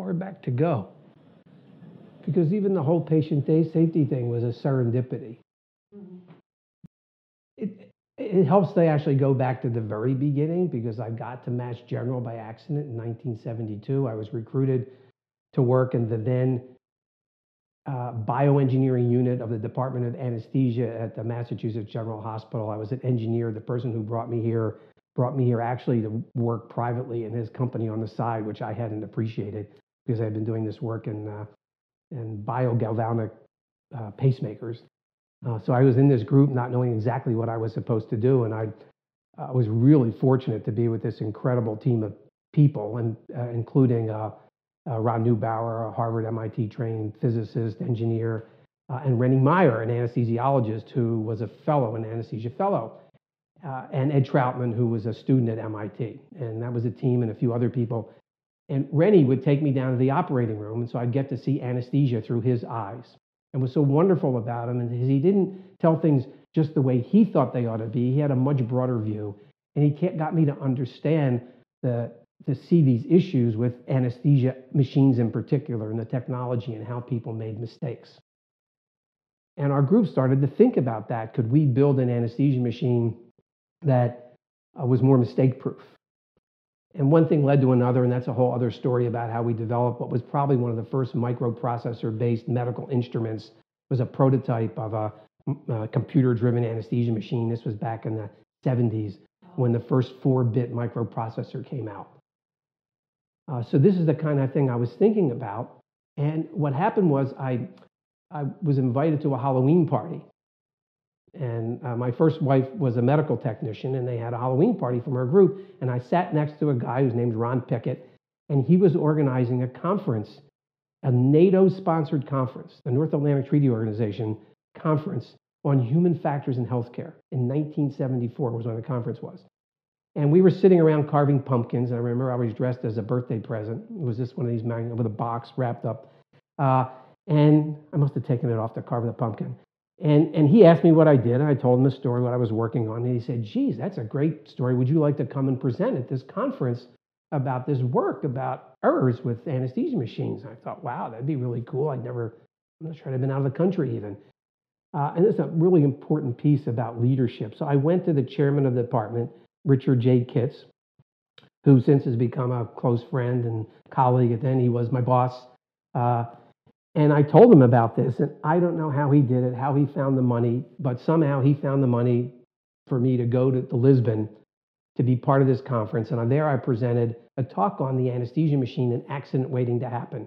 far back to go? Because even the whole patient day safety thing was a serendipity. It, it helps they actually go back to the very beginning because I got to Mass General by accident in 1972. I was recruited to work in the then uh, bioengineering unit of the Department of Anesthesia at the Massachusetts General Hospital. I was an engineer. The person who brought me here brought me here actually to work privately in his company on the side, which I hadn't appreciated because I had been doing this work in, uh, in biogalvanic uh, pacemakers. Uh, so I was in this group not knowing exactly what I was supposed to do, and I, was really fortunate to be with this incredible team of people, and uh, including uh, uh, Ron Newbower, a Harvard MIT trained physicist, engineer, and Rennie Meyer, an anesthesiologist who was a fellow, an anesthesia fellow, uh, and Ed Trautman, who was a student at MIT. And that was a team and a few other people. And Rennie would take me down to the operating room, and so I'd get to see anesthesia through his eyes. And was so wonderful about him, and he didn't tell things just the way he thought they ought to be. He had a much broader view, and he got me to understand the to see these issues with anesthesia machines in particular and the technology and how people made mistakes. And our group started to think about that. Could we build an anesthesia machine that uh, was more mistake proof? And one thing led to another, and that's a whole other story about how we developed what was probably one of the first microprocessor-based medical instruments. It was a prototype of a, a computer-driven anesthesia machine. This was back in the 70s when the first 4-bit microprocessor came out. Uh, so this is the kind of thing I was thinking about. And what happened was I, I was invited to a Halloween party. And uh, my first wife was a medical technician, and they had a Halloween party from her group. And I sat next to a guy whose name's Ron Pickett, and he was organizing a conference, a NATO sponsored conference, the North Atlantic Treaty Organization conference on human factors in healthcare in 1974 was when the conference was. And we were sitting around carving pumpkins. And I remember I was dressed as a birthday present. It was just one of these magnets with a box wrapped up. Uh, and I must have taken it off to carve the pumpkin. And, and he asked me what I did. I told him the story, what I was working on. And he said, geez, that's a great story. Would you like to come and present at this conference about this work about errors with anesthesia machines? And I thought, wow, that'd be really cool. I'd never, I'm not sure I'd been out of the country even. Uh, and it's a really important piece about leadership. So I went to the chairman of the department Richard J. Kitz, who since has become a close friend and colleague. And then he was my boss. Uh, and I told him about this, and I don't know how he did it, how he found the money, but somehow he found the money for me to go to, to Lisbon to be part of this conference. And there I presented a talk on the anesthesia machine and accident waiting to happen.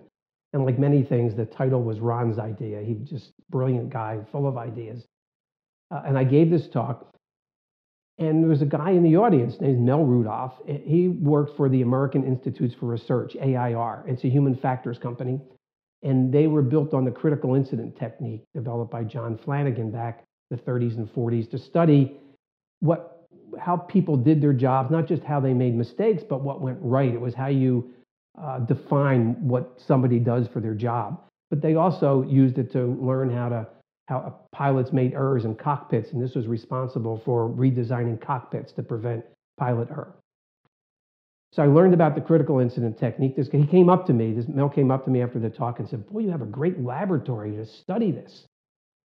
And like many things, the title was Ron's idea. He just brilliant guy, full of ideas. Uh, and I gave this talk, and there was a guy in the audience named Mel Rudolph. He worked for the American Institutes for Research, AIR. It's a human factors company. And they were built on the critical incident technique developed by John Flanagan back the 30s and 40s to study what, how people did their jobs, not just how they made mistakes, but what went right. It was how you uh, define what somebody does for their job. But they also used it to learn how to how pilots made errors in cockpits, and this was responsible for redesigning cockpits to prevent pilot error. So I learned about the critical incident technique. This, he came up to me, this Mel came up to me after the talk and said, boy, you have a great laboratory to study this.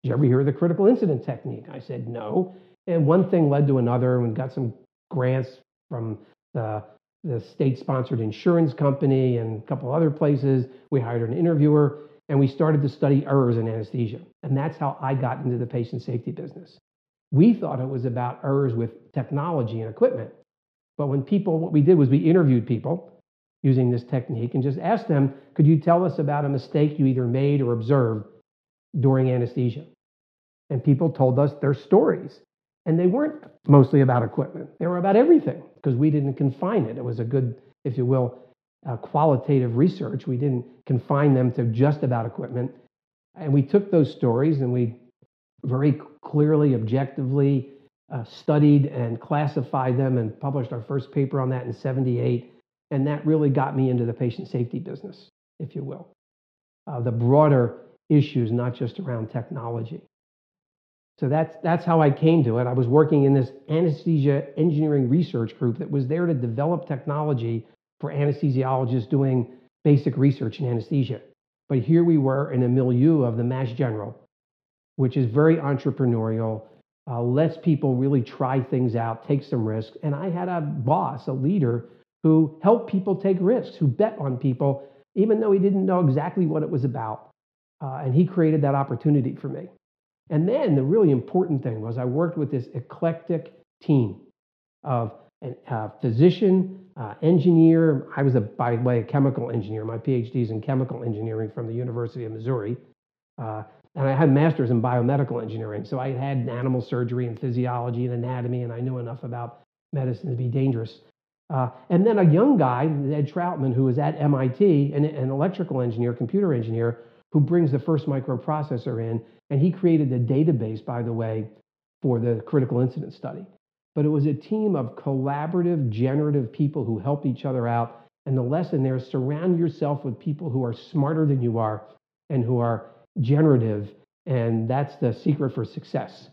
Did you ever hear of the critical incident technique? I said, no. And one thing led to another, and got some grants from the, the state-sponsored insurance company and a couple other places. We hired an interviewer, and we started to study errors in anesthesia. And that's how I got into the patient safety business. We thought it was about errors with technology and equipment. But when people, what we did was we interviewed people using this technique and just asked them, could you tell us about a mistake you either made or observed during anesthesia? And people told us their stories. And they weren't mostly about equipment, they were about everything because we didn't confine it. It was a good, if you will, uh, qualitative research. We didn't confine them to just about equipment. And we took those stories and we very clearly, objectively uh, studied and classified them and published our first paper on that in 78. And that really got me into the patient safety business, if you will. Uh, the broader issues, not just around technology. So that's, that's how I came to it. I was working in this anesthesia engineering research group that was there to develop technology for anesthesiologists doing basic research in anesthesia. But here we were in a milieu of the Mass General, which is very entrepreneurial, uh, lets people really try things out, take some risks. And I had a boss, a leader, who helped people take risks, who bet on people, even though he didn't know exactly what it was about. Uh, and he created that opportunity for me. And then the really important thing was I worked with this eclectic team of a uh, physician, uh, engineer. I was, a, by the way, a chemical engineer. My PhD is in chemical engineering from the University of Missouri. Uh, and I had masters in biomedical engineering. So I had animal surgery and physiology and anatomy, and I knew enough about medicine to be dangerous. Uh, and then a young guy, Ed Trautman, who was at MIT, an, an electrical engineer, computer engineer, who brings the first microprocessor in. And he created the database, by the way, for the critical incident study. But it was a team of collaborative, generative people who help each other out. And the lesson there is surround yourself with people who are smarter than you are and who are generative. And that's the secret for success.